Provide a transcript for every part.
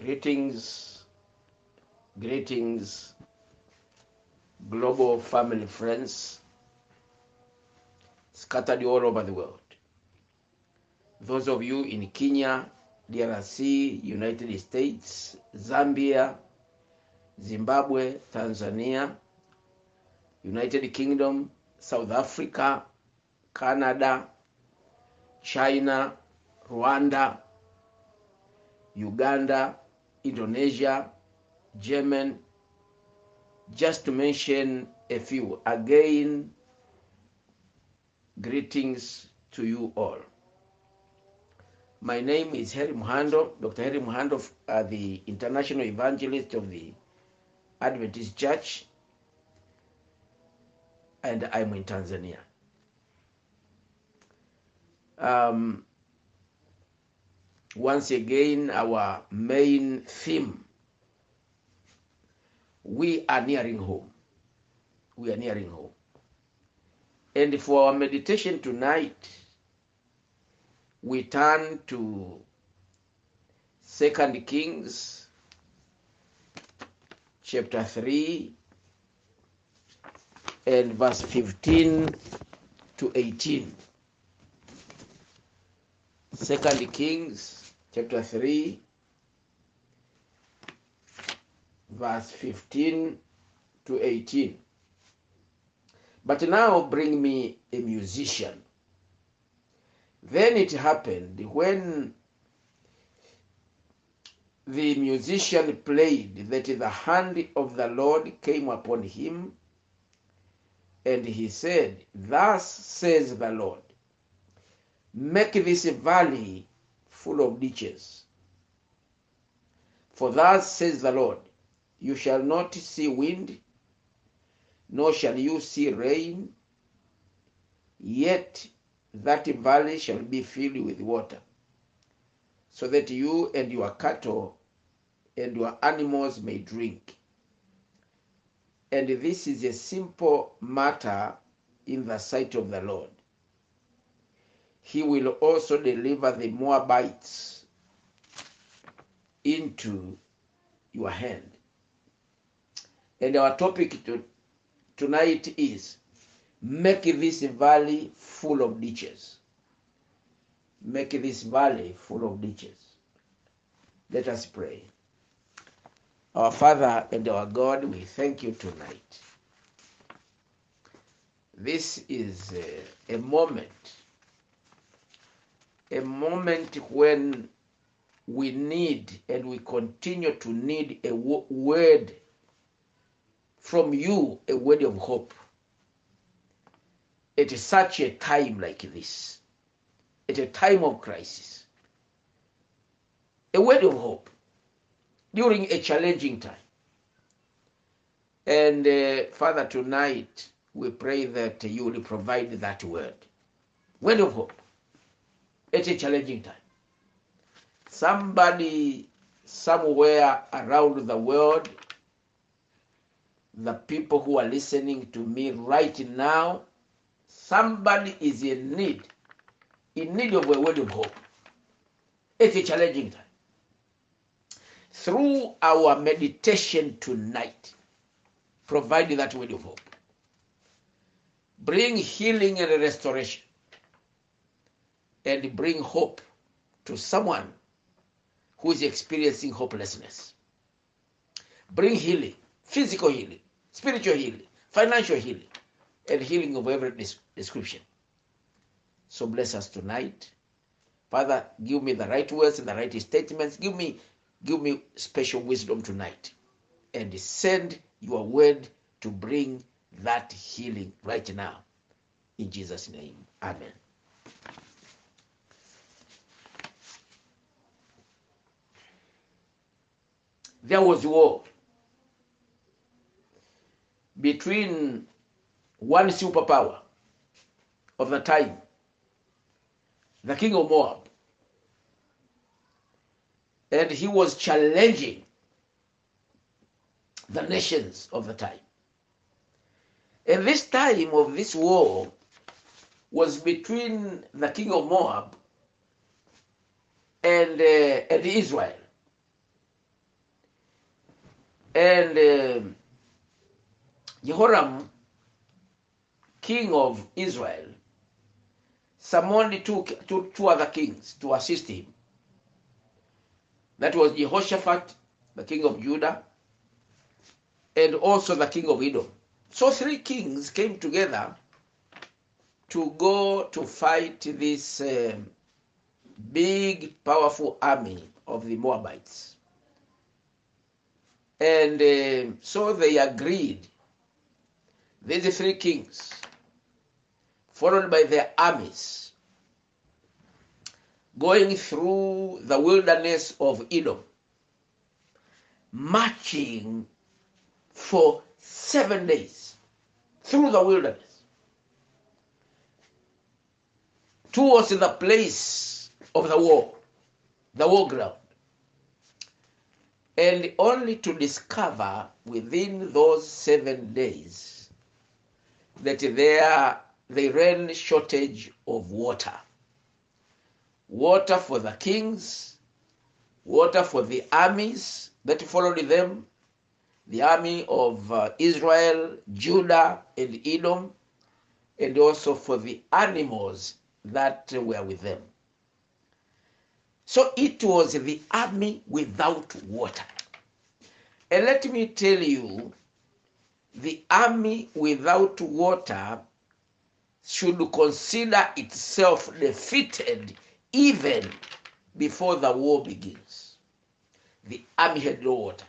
Greetings, greetings, global family friends scattered all over the world. Those of you in Kenya, DRC, United States, Zambia, Zimbabwe, Tanzania, United Kingdom, South Africa, Canada, China, Rwanda, Uganda, Indonesia, Yemen, just to mention a few. Again, greetings to you all. My name is Harry Muhando, Dr. Harry Muhando, uh, the international evangelist of the Adventist Church, and I'm in Tanzania. Um, once again, our main theme we are nearing home. We are nearing home. And for our meditation tonight, we turn to Second Kings chapter 3 and verse 15 to 18. Second Kings chapter 3 verse 15 to 18. But now bring me a musician. Then it happened when the musician played that the hand of the Lord came upon him, and he said, Thus says the Lord, make this valley full of ditches. For thus says the Lord, you shall not see wind, nor shall you see rain, yet that valley shall be filled with water, so that you and your cattle and your animals may drink. And this is a simple matter in the sight of the Lord. He will also deliver the Moabites into your hand. And our topic to, tonight is make this valley full of ditches. Make this valley full of ditches. Let us pray. Our Father and our God, we thank you tonight. This is a, a moment, a moment when we need and we continue to need a word from you, a word of hope. At such a time like this, at a time of crisis, a word of hope during a challenging time. And uh, Father, tonight we pray that you will provide that word, word of hope, at a challenging time. Somebody somewhere around the world, the people who are listening to me right now, somebody is in need, in need of a word of hope. It's a challenging time. Through our meditation tonight, provide that word of hope. Bring healing and restoration. And bring hope to someone who is experiencing hopelessness. Bring healing, physical healing, spiritual healing, financial healing, and healing of every description. So bless us tonight. Father, give me the right words and the right statements. Give me, give me special wisdom tonight. And send your word to bring that healing right now. In Jesus' name. Amen. There was war between one superpower of the time, the king of Moab, and he was challenging the nations of the time. And this time of this war was between the king of Moab and, uh, and Israel. And um, Jehoram, king of Israel, summoned two, two, two other kings to assist him. That was Jehoshaphat, the king of Judah, and also the king of Edom. So three kings came together to go to fight this um, big, powerful army of the Moabites. And um so they agreed, these three kings, followed by their armies, going through the wilderness of Edom, marching for seven days through the wilderness towards the place of the war, the war ground, and only to discover within those seven days that there they ran shortage of water. Water for the kings, water for the armies that followed them, the army of uh, Israel, Judah, and Edom, and also for the animals that were with them. So it was the army without water. And let me tell you, the army without water should consider itself defeated even before the war begins. The army had no water.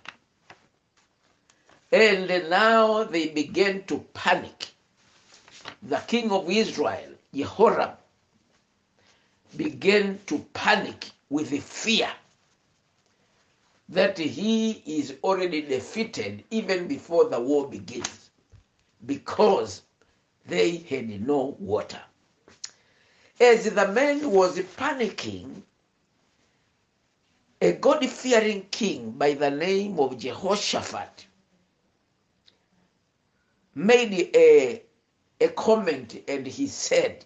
And now they began to panic. The king of Israel, Jehoram, began to panic with fear that he is already defeated even before the war begins because they had no water. As the man was panicking, a God fearing king by the name of Jehoshaphat made a, a comment and he said,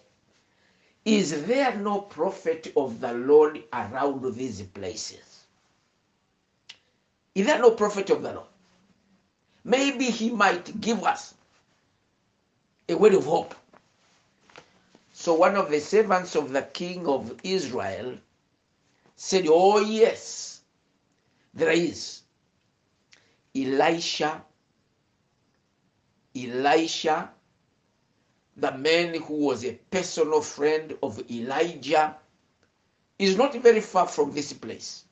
Is there no prophet of the Lord around these places? Is there no prophet of the Lord? Maybe he might give us a word of hope. So one of the servants of the king of Israel said, Oh, yes, there is. Elisha, Elisha, the man who was a personal friend of Elijah, is not very far from this place.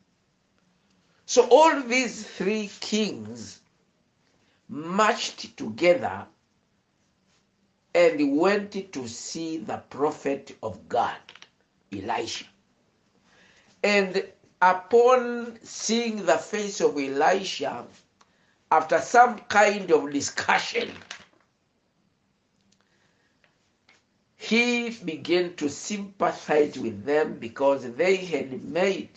So all these three kings marched together and went to see the prophet of God, Elisha. And upon seeing the face of Elisha, after some kind of discussion, he began to sympathize with them because they had made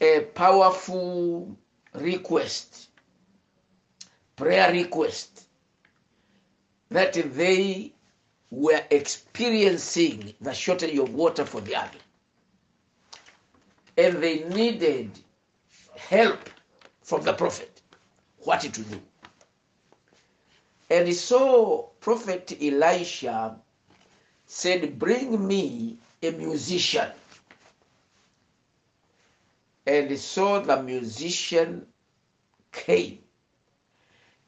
a powerful request, prayer request, that they were experiencing the shortage of water for the army. And they needed help from the prophet, what to do. And so Prophet Elisha said, Bring me a musician. And so the musician came.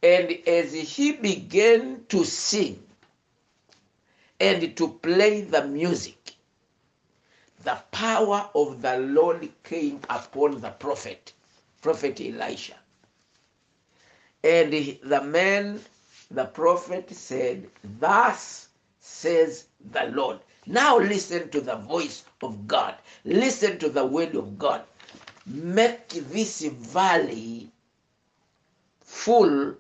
And as he began to sing and to play the music, the power of the Lord came upon the prophet, Prophet Elisha. And the man, the prophet said, Thus says the Lord. Now listen to the voice of God. Listen to the word of God. Make this valley full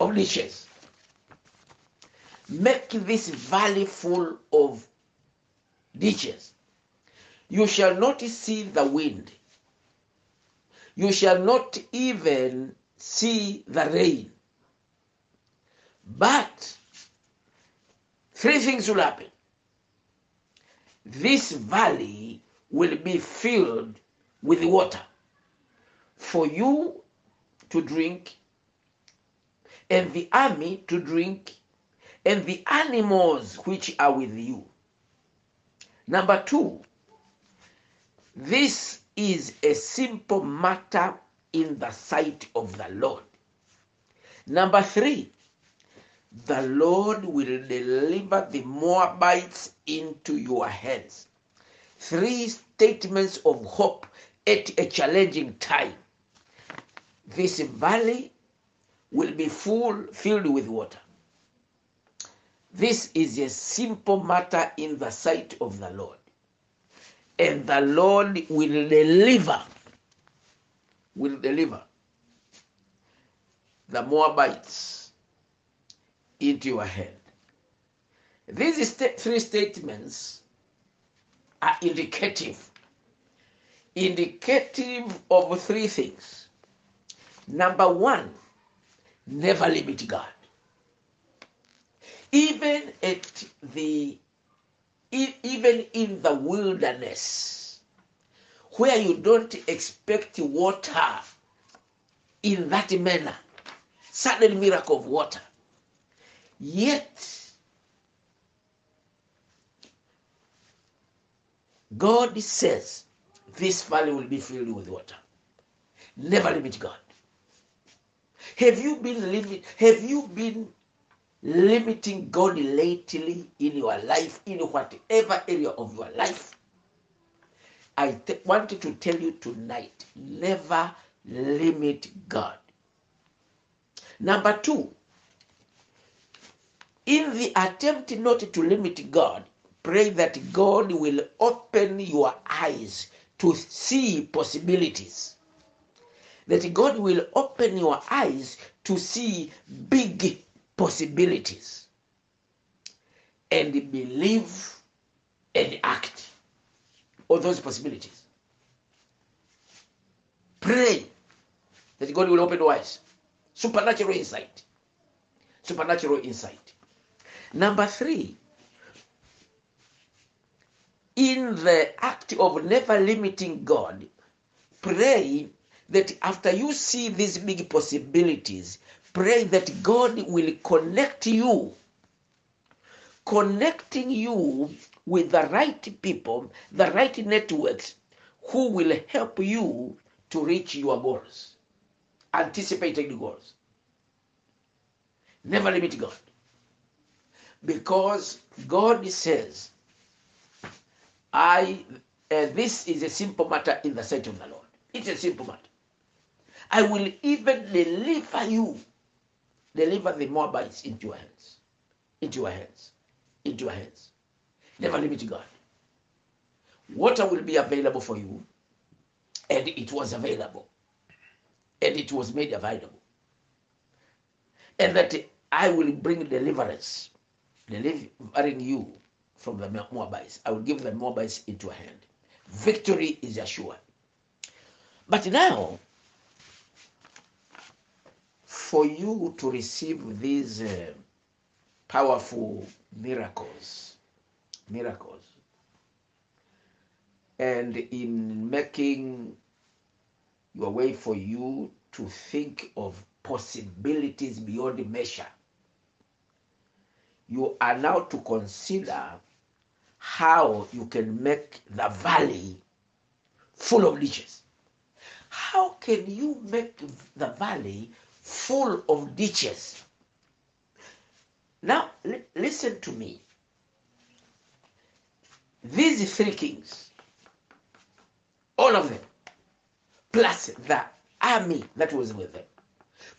of ditches. Make this valley full of ditches. You shall not see the wind. You shall not even see the rain. But three things will happen. This valley will be filled with water. for you to drink, and the army to drink, and the animals which are with you. Number two, this is a simple matter in the sight of the Lord. Number three, the Lord will deliver the Moabites into your hands. Three statements of hope at a challenging time. This valley will be full, filled with water. This is a simple matter in the sight of the Lord. And the Lord will deliver, will deliver the Moabites into your head. These three statements are indicative, indicative of three things. Number one, never limit God. Even at the even in the wilderness, where you don't expect water in that manner, sudden miracle of water, yet God says this valley will be filled with water. Never limit God. Have you been limit? Have you been limiting God lately in your life, in whatever area of your life? I t- wanted to tell you tonight: never limit God. Number two, in the attempt not to limit God, pray that God will open your eyes to see possibilities. That God will open your eyes to see big possibilities and believe and act on those possibilities. Pray that God will open your eyes. Supernatural insight. Supernatural insight. Number three, in the act of never limiting God, pray that after you see these big possibilities, pray that God will connect you, connecting you with the right people, the right networks who will help you to reach your goals, anticipated goals. Never limit God. Because God says, I uh, this is a simple matter in the sight of the Lord. It's a simple matter. I will even deliver you, deliver the Moabites into your hands, into your hands, into your hands. Never limit God. Water will be available for you, and it was available, and it was made available, and that I will bring deliverance, delivering you from the Moabites. I will give the Moabites into your hand. Victory is assured. But now, for you to receive these uh, powerful miracles, miracles, and in making your way for you to think of possibilities beyond measure, you are now to consider how you can make the valley full of ditches. How can you make the valley full of ditches? Now, li- listen to me. These three kings, all of them, plus the army that was with them,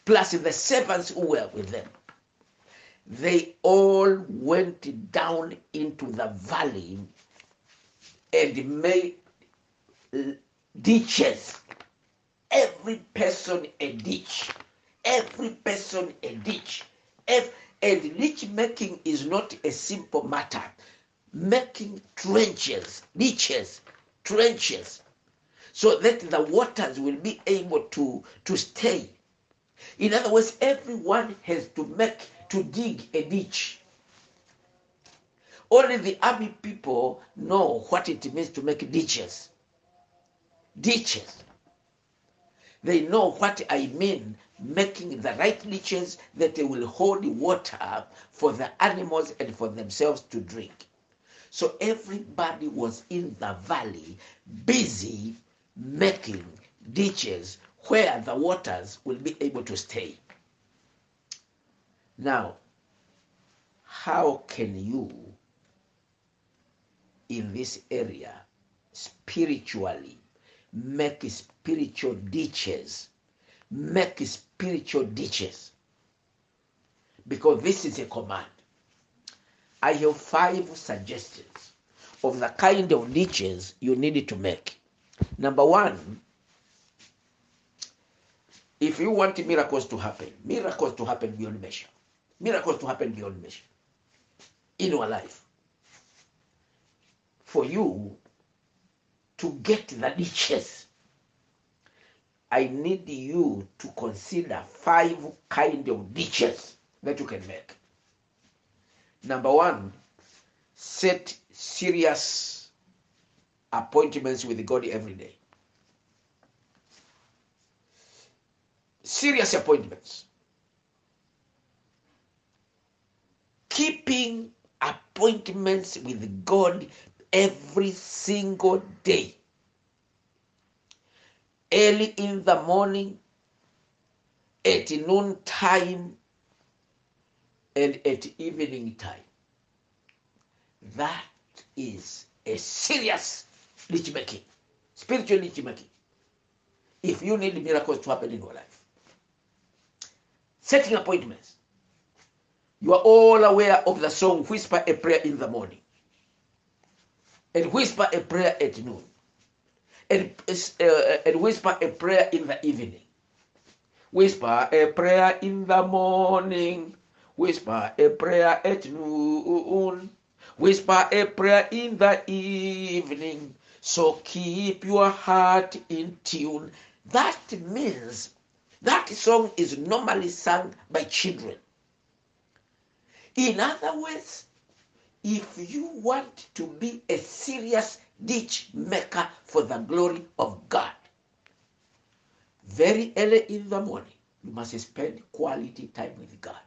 plus the servants who were with them, they all went down into the valley and made ditches. Every person a ditch. Every person a ditch. And ditch making is not a simple matter. Making trenches, ditches, trenches, so that the waters will be able to, to stay. In other words, everyone has to make to dig a ditch. Only the army people know what it means to make ditches. Ditches. They know what I mean, making the right ditches that they will hold water for the animals and for themselves to drink. So everybody was in the valley busy making ditches where the waters will be able to stay. Now, how can you in this area spiritually make spiritual ditches make spiritual ditches? Because this is a command. I have five suggestions of the kind of ditches you need to make. Number one if you want miracles to happen miracles to happen beyond measure miracles to happen beyond measure. In your life. For you to get the riches, i need you to consider five kind of ditches that you can make. Number one set serious appointments with god every day. Serious appointments keeping appointments with god every single day. Early in the morning, at noon time, and at evening time. That is a serious niche making, spiritual niche making. If you need miracles to happen in your life, setting appointments. You are all aware of the song Whisper a Prayer in the Morning and whisper a prayer at noon, and, uh, and whisper a prayer in the evening. Whisper a prayer in the morning, whisper a prayer at noon, whisper a prayer in the evening. So keep your heart in tune. That means that song is normally sung by children. In other words, if you want to be a serious ditch maker for the glory of God, very early in the morning, you must spend quality time with God.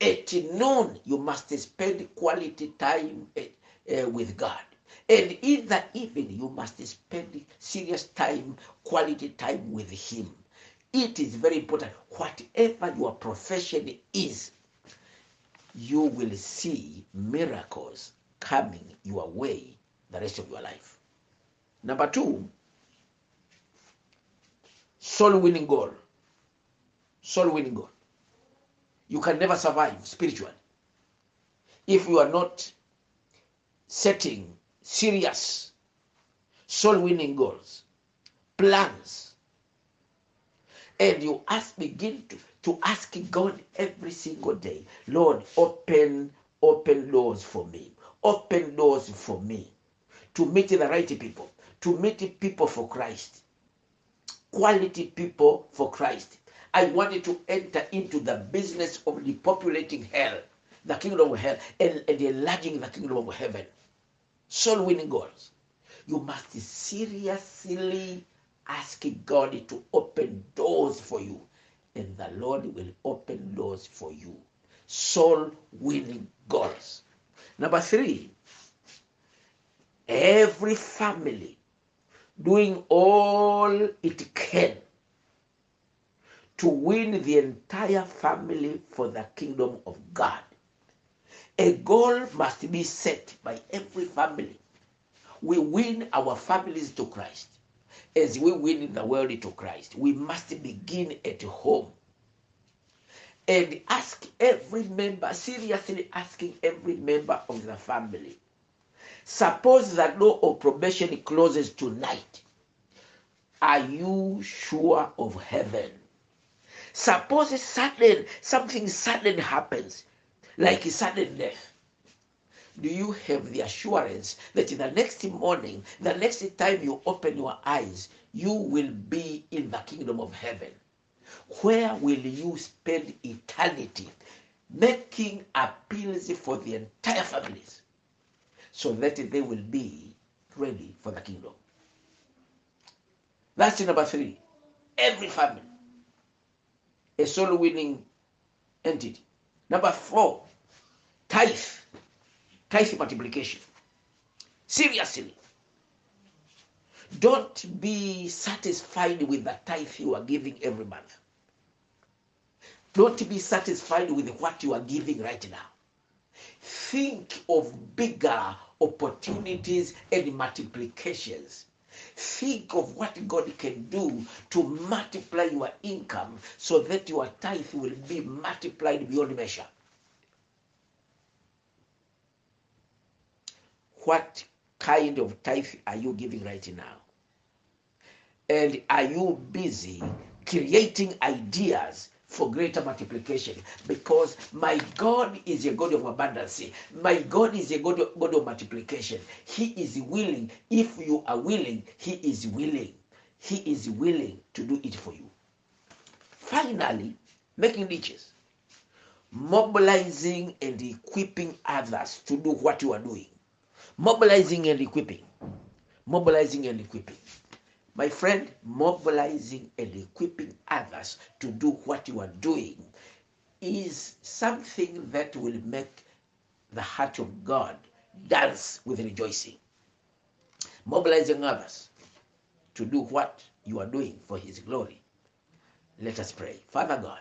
At noon, you must spend quality time uh, with God. And in the evening, you must spend serious time, quality time with Him. It is very important. Whatever your profession is, you will see miracles coming your way the rest of your life. Number two, soul winning goal. Soul winning goal. You can never survive spiritually if you are not setting serious soul winning goals, plans, and you ask begin to to ask God every single day, Lord, open, open doors for me. Open doors for me to meet the right people, to meet people for Christ, quality people for Christ. I wanted to enter into the business of depopulating hell, the kingdom of hell, and, and enlarging the kingdom of heaven. Soul winning goals. You must seriously ask God to open doors for you and the Lord will open doors for you. Soul winning goals. Number three, every family doing all it can to win the entire family for the kingdom of God. A goal must be set by every family. We win our families to Christ as we win the world to Christ, we must begin at home and ask every member, seriously asking every member of the family. Suppose the door of probation closes tonight. Are you sure of heaven? Suppose sudden something sudden happens, like a sudden death do you have the assurance that in the next morning, the next time you open your eyes, you will be in the kingdom of heaven? Where will you spend eternity? Making appeals for the entire families so that they will be ready for the kingdom. That's number three. every family a soul winning entity. Number four, tithe, tithe multiplication. Seriously, don't be satisfied with the tithe you are giving every month. Don't be satisfied with what you are giving right now. Think of bigger opportunities and multiplications. Think of what God can do to multiply your income so that your tithe will be multiplied beyond measure. What kind of tithe are you giving right now? And are you busy creating ideas for greater multiplication? Because my God is a God of abundance. My God is a God of, God of multiplication. He is willing. If you are willing, He is willing. He is willing to do it for you. Finally, making riches, mobilizing and equipping others to do what you are doing. Mobilizing and equipping. Mobilizing and equipping. My friend, mobilizing and equipping others to do what you are doing is something that will make the heart of God dance with rejoicing. Mobilizing others to do what you are doing for His glory. Let us pray. Father God,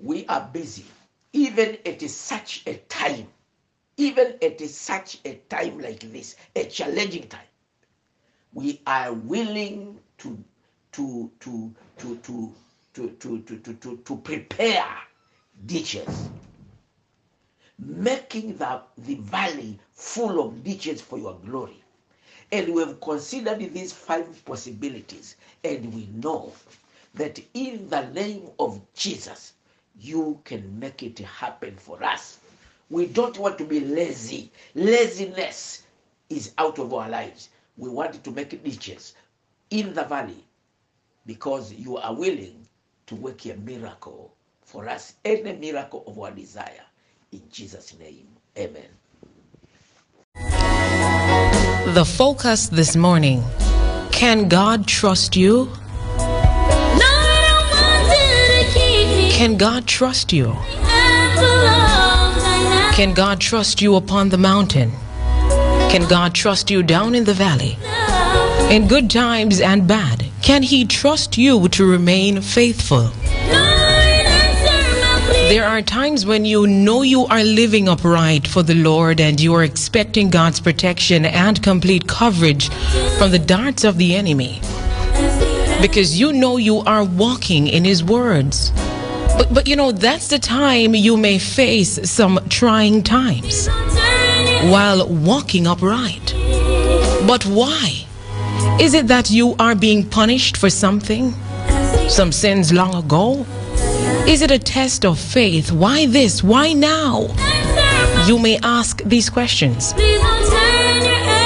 we are busy, even at such a time, even at such a time like this, a challenging time we are willing to to to to to to to to to, to, to prepare ditches making the, the valley full of ditches for your glory and we have considered these five possibilities and we know that in the name of jesus you can make it happen for us we don't want to be lazy laziness is out of our lives we want to make ditches in the valley because you are willing to work a miracle for us, any miracle of our desire. In Jesus' name, amen. The focus this morning Can God trust you? Can God trust you? Can God trust you upon the mountain? Can God trust you down in the valley? In good times and bad, can He trust you to remain faithful? There are times when you know you are living upright for the Lord and you are expecting God's protection and complete coverage from the darts of the enemy because you know you are walking in His words. But, but you know, that's the time you may face some trying times while walking upright. But why? Is it that you are being punished for something? Some sins long ago? Is it a test of faith? Why this? Why now? You may ask these questions.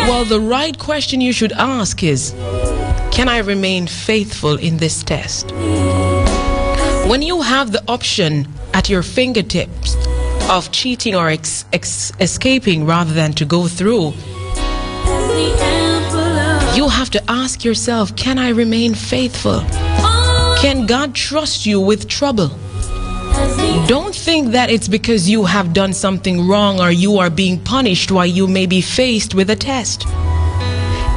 Well, the right question you should ask is Can I remain faithful in this test? When you have the option at your fingertips of cheating or ex- ex- escaping rather than to go through, you have to ask yourself Can I remain faithful? Can God trust you with trouble? Don't think that it's because you have done something wrong or you are being punished while you may be faced with a test.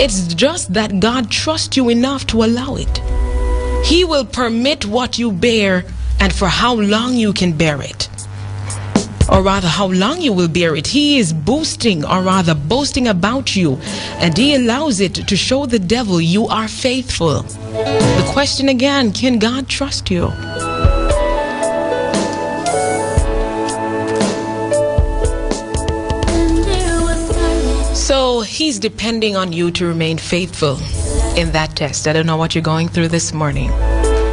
It's just that God trusts you enough to allow it. He will permit what you bear and for how long you can bear it. Or rather, how long you will bear it. He is boasting, or rather, boasting about you, and He allows it to show the devil you are faithful. The question again can God trust you? So he's depending on you to remain faithful in that test. I don't know what you're going through this morning,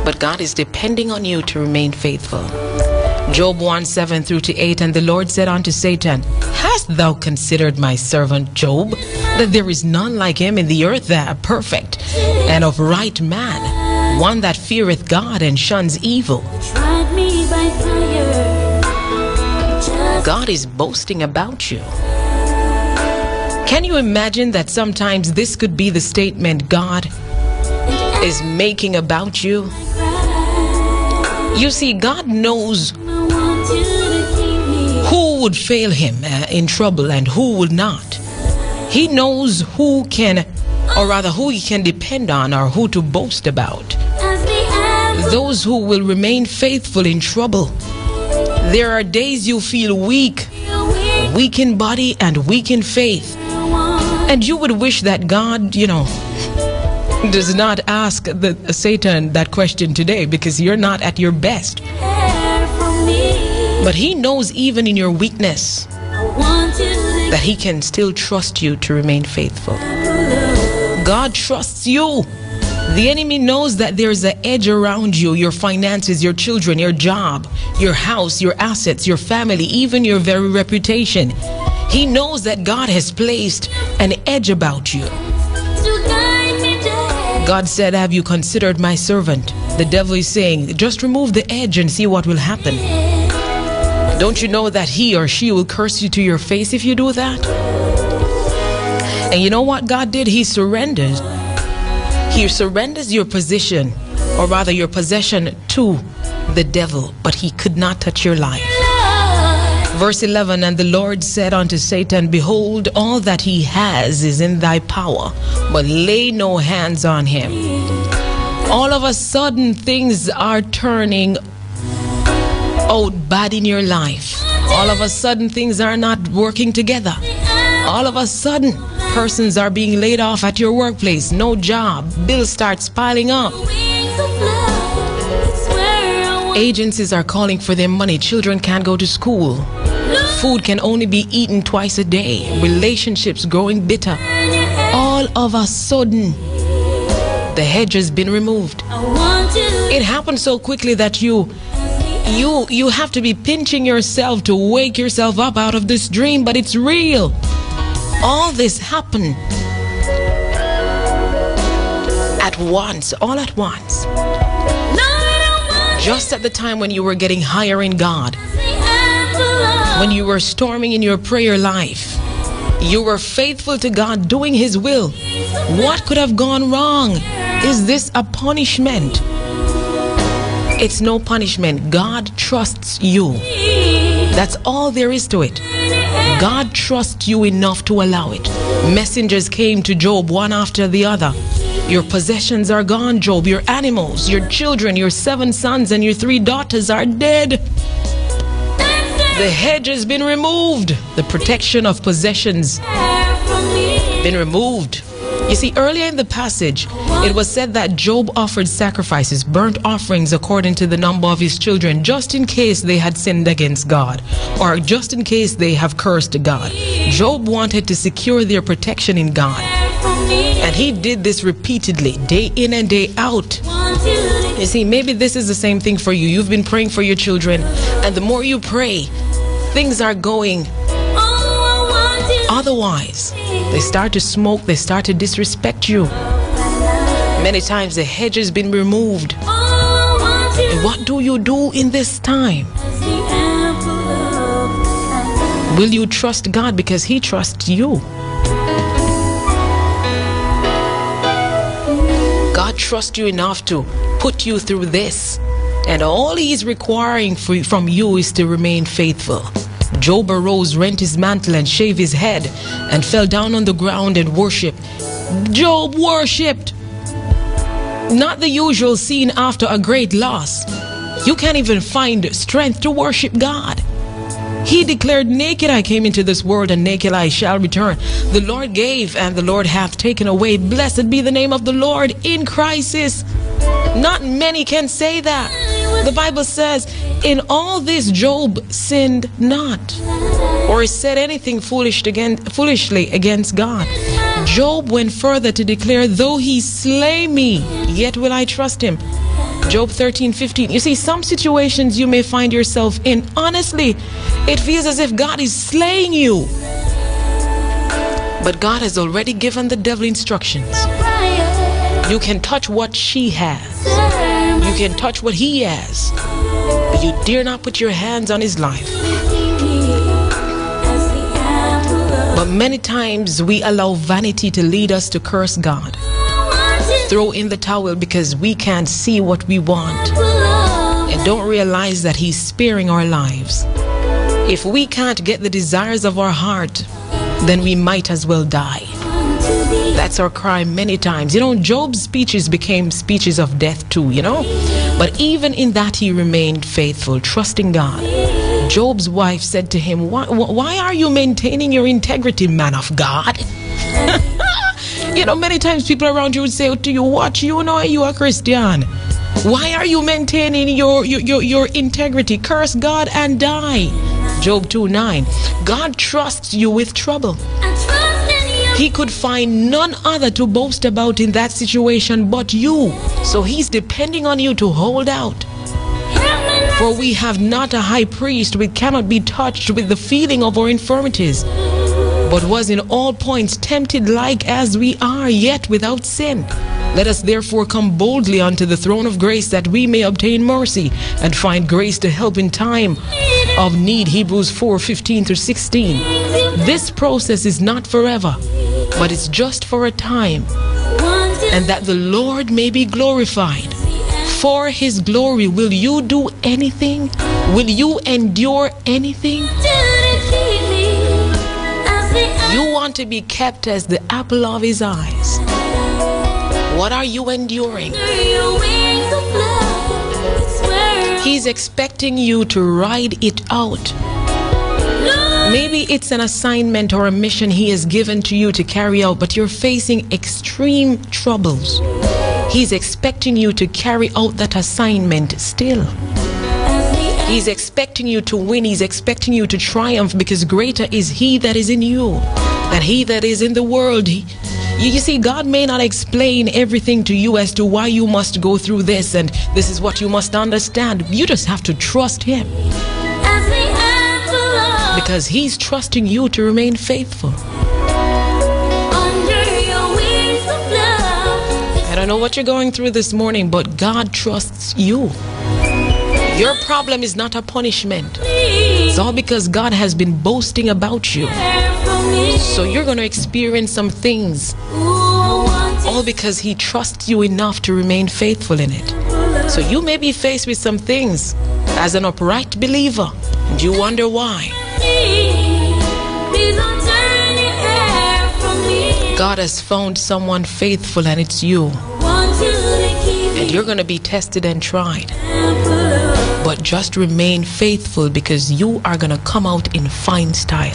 but God is depending on you to remain faithful. Job 1 7 through to 8 And the Lord said unto Satan, Hast thou considered my servant Job, that there is none like him in the earth that are perfect and of right man, one that feareth God and shuns evil? God is boasting about you. Can you imagine that sometimes this could be the statement God, is making about you. You see, God knows who would fail him uh, in trouble and who would not. He knows who can, or rather, who he can depend on or who to boast about. Those who will remain faithful in trouble. There are days you feel weak, weak in body and weak in faith. And you would wish that God, you know, does not ask the, Satan that question today because you're not at your best. But he knows even in your weakness that he can still trust you to remain faithful. God trusts you. The enemy knows that there's an edge around you your finances, your children, your job, your house, your assets, your family, even your very reputation. He knows that God has placed an edge about you. God said, Have you considered my servant? The devil is saying, Just remove the edge and see what will happen. Don't you know that he or she will curse you to your face if you do that? And you know what God did? He surrenders. He surrenders your position, or rather your possession, to the devil, but he could not touch your life. Verse 11 And the Lord said unto Satan, Behold, all that he has is in thy power, but lay no hands on him. All of a sudden, things are turning out bad in your life. All of a sudden, things are not working together. All of a sudden, persons are being laid off at your workplace, no job, bills starts piling up. Agencies are calling for their money, children can't go to school. Food can only be eaten twice a day, relationships growing bitter. All of a sudden, the hedge has been removed. It happened so quickly that you you you have to be pinching yourself to wake yourself up out of this dream but it's real all this happened at once all at once just at the time when you were getting higher in god when you were storming in your prayer life you were faithful to god doing his will what could have gone wrong is this a punishment it's no punishment. God trusts you. That's all there is to it. God trusts you enough to allow it. Messengers came to Job one after the other. Your possessions are gone, Job. Your animals, your children, your seven sons, and your three daughters are dead. The hedge has been removed. The protection of possessions been removed. You see, earlier in the passage, it was said that Job offered sacrifices, burnt offerings according to the number of his children, just in case they had sinned against God, or just in case they have cursed God. Job wanted to secure their protection in God. And he did this repeatedly, day in and day out. You see, maybe this is the same thing for you. You've been praying for your children, and the more you pray, things are going otherwise. They start to smoke, they start to disrespect you. Many times the hedge has been removed. And what do you do in this time? Will you trust God because He trusts you? God trusts you enough to put you through this. And all He's requiring for, from you is to remain faithful. Job arose, rent his mantle, and shaved his head, and fell down on the ground and worshipped. Job worshipped. Not the usual scene after a great loss. You can't even find strength to worship God. He declared, Naked I came into this world, and naked I shall return. The Lord gave, and the Lord hath taken away. Blessed be the name of the Lord in crisis. Not many can say that. The Bible says, In all this, Job sinned not, or said anything foolish foolishly against God. Job went further to declare, Though he slay me, yet will I trust him. Job 13, 15. You see, some situations you may find yourself in, honestly, it feels as if God is slaying you. But God has already given the devil instructions. You can touch what she has, you can touch what he has, but you dare not put your hands on his life. But many times we allow vanity to lead us to curse God. throw in the towel because we can't see what we want and don't realize that He's sparing our lives. If we can't get the desires of our heart, then we might as well die. That's our crime many times. You know, Job's speeches became speeches of death too, you know? But even in that, he remained faithful, trusting God. Job's wife said to him, Why, why are you maintaining your integrity, man of God? you know, many times people around you would say oh, to you, What? You know you are Christian. Why are you maintaining your, your, your, your integrity? Curse God and die. Job 2 9. God trusts you with trouble. He could find none other to boast about in that situation but you. So he's depending on you to hold out. For we have not a high priest which cannot be touched with the feeling of our infirmities, but was in all points tempted like as we are, yet without sin. Let us therefore come boldly unto the throne of grace that we may obtain mercy and find grace to help in time of need. Hebrews 4 15 through 16. This process is not forever, but it's just for a time, and that the Lord may be glorified. For his glory, will you do anything? Will you endure anything? You want to be kept as the apple of his eyes. What are you enduring? He's expecting you to ride it out. Maybe it's an assignment or a mission He has given to you to carry out, but you're facing extreme troubles. He's expecting you to carry out that assignment still. He's expecting you to win. He's expecting you to triumph because greater is He that is in you than He that is in the world. He, you, see, God may not explain everything to you as to why you must go through this and this is what you must understand. You just have to trust Him. Because He's trusting you to remain faithful. I don't know what you're going through this morning, but God trusts you. Your problem is not a punishment. It's all because God has been boasting about you. So you're going to experience some things. All because He trusts you enough to remain faithful in it. So you may be faced with some things as an upright believer. And you wonder why. God has found someone faithful and it's you. And you're going to be tested and tried. But just remain faithful because you are going to come out in fine style.